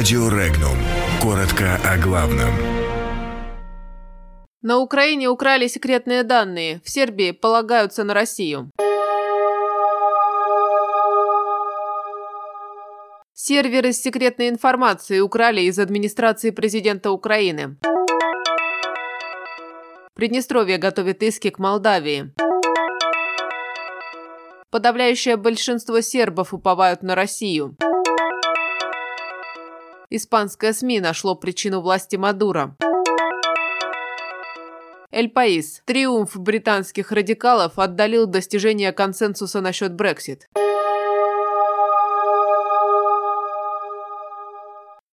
Радио Регнум. Коротко о главном. На Украине украли секретные данные. В Сербии полагаются на Россию. Серверы с секретной информацией украли из администрации президента Украины. Приднестровье готовит иски к Молдавии. Подавляющее большинство сербов уповают на Россию. Испанское СМИ нашло причину власти Мадура. Эль Паис. Триумф британских радикалов отдалил достижение консенсуса насчет Брексит.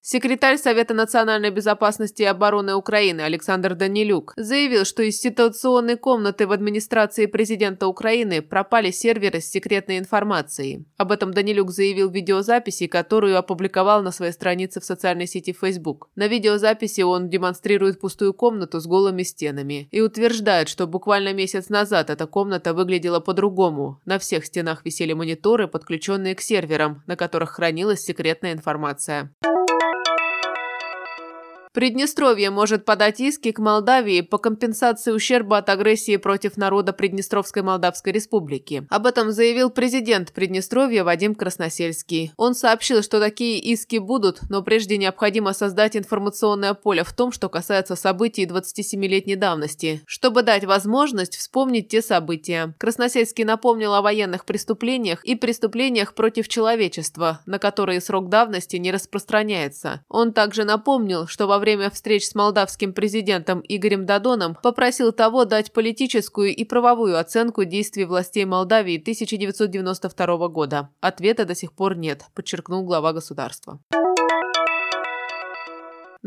Секретарь Совета национальной безопасности и обороны Украины Александр Данилюк заявил, что из ситуационной комнаты в администрации президента Украины пропали серверы с секретной информацией. Об этом Данилюк заявил в видеозаписи, которую опубликовал на своей странице в социальной сети Facebook. На видеозаписи он демонстрирует пустую комнату с голыми стенами и утверждает, что буквально месяц назад эта комната выглядела по-другому. На всех стенах висели мониторы, подключенные к серверам, на которых хранилась секретная информация. Приднестровье может подать иски к Молдавии по компенсации ущерба от агрессии против народа Приднестровской Молдавской Республики. Об этом заявил президент Приднестровья Вадим Красносельский. Он сообщил, что такие иски будут, но прежде необходимо создать информационное поле в том, что касается событий 27-летней давности, чтобы дать возможность вспомнить те события. Красносельский напомнил о военных преступлениях и преступлениях против человечества, на которые срок давности не распространяется. Он также напомнил, что во время время встреч с молдавским президентом Игорем Дадоном попросил того дать политическую и правовую оценку действий властей Молдавии 1992 года. Ответа до сих пор нет, подчеркнул глава государства.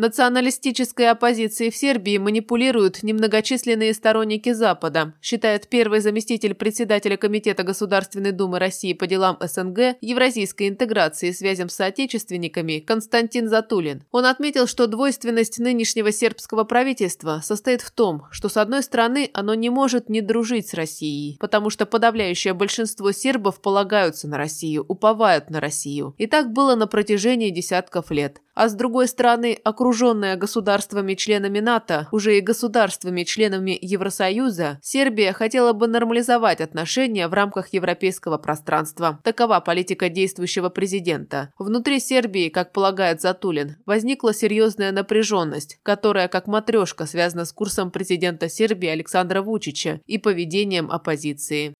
Националистической оппозицией в Сербии манипулируют немногочисленные сторонники Запада, считает первый заместитель председателя Комитета Государственной Думы России по делам СНГ, евразийской интеграции и связям с соотечественниками Константин Затулин. Он отметил, что двойственность нынешнего сербского правительства состоит в том, что с одной стороны оно не может не дружить с Россией, потому что подавляющее большинство сербов полагаются на Россию, уповают на Россию. И так было на протяжении десятков лет а с другой стороны, окруженная государствами-членами НАТО, уже и государствами-членами Евросоюза, Сербия хотела бы нормализовать отношения в рамках европейского пространства. Такова политика действующего президента. Внутри Сербии, как полагает Затулин, возникла серьезная напряженность, которая, как матрешка, связана с курсом президента Сербии Александра Вучича и поведением оппозиции.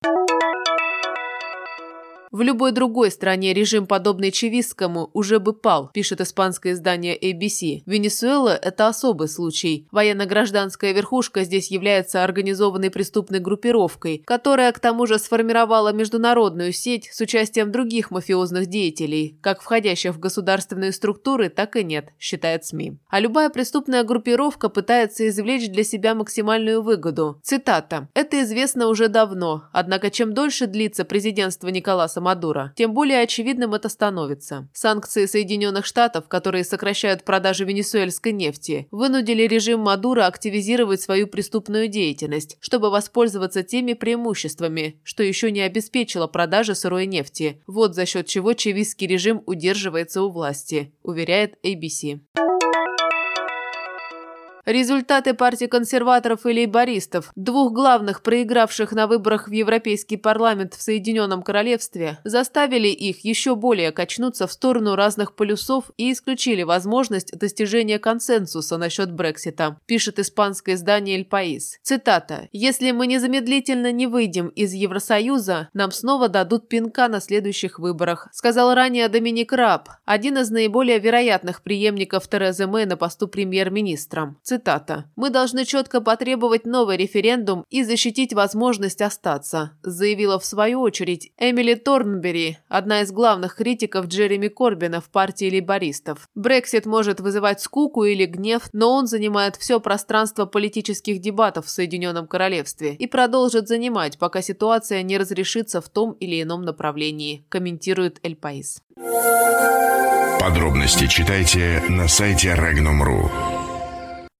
В любой другой стране режим, подобный чевистскому, уже бы пал, пишет испанское издание ABC. Венесуэла – это особый случай. Военно-гражданская верхушка здесь является организованной преступной группировкой, которая к тому же сформировала международную сеть с участием других мафиозных деятелей, как входящих в государственные структуры, так и нет, считает СМИ. А любая преступная группировка пытается извлечь для себя максимальную выгоду. Цитата. «Это известно уже давно, однако чем дольше длится президентство Николаса Мадуро, тем более очевидным это становится. Санкции Соединенных Штатов, которые сокращают продажи венесуэльской нефти, вынудили режим Мадуро активизировать свою преступную деятельность, чтобы воспользоваться теми преимуществами, что еще не обеспечило продажи сырой нефти. Вот за счет чего чевистский режим удерживается у власти, уверяет ABC. Результаты партии консерваторов и лейбористов, двух главных проигравших на выборах в Европейский парламент в Соединенном Королевстве, заставили их еще более качнуться в сторону разных полюсов и исключили возможность достижения консенсуса насчет Брексита, пишет испанское издание «Эль Паис». Цитата. «Если мы незамедлительно не выйдем из Евросоюза, нам снова дадут пинка на следующих выборах», сказал ранее Доминик Раб, один из наиболее вероятных преемников Терезы Мэй на посту премьер-министра. Цитата. «Мы должны четко потребовать новый референдум и защитить возможность остаться», заявила в свою очередь Эмили Торнбери, одна из главных критиков Джереми Корбина в партии лейбористов. Брексит может вызывать скуку или гнев, но он занимает все пространство политических дебатов в Соединенном Королевстве и продолжит занимать, пока ситуация не разрешится в том или ином направлении, комментирует Эль Паис. Подробности читайте на сайте Regnum.ru.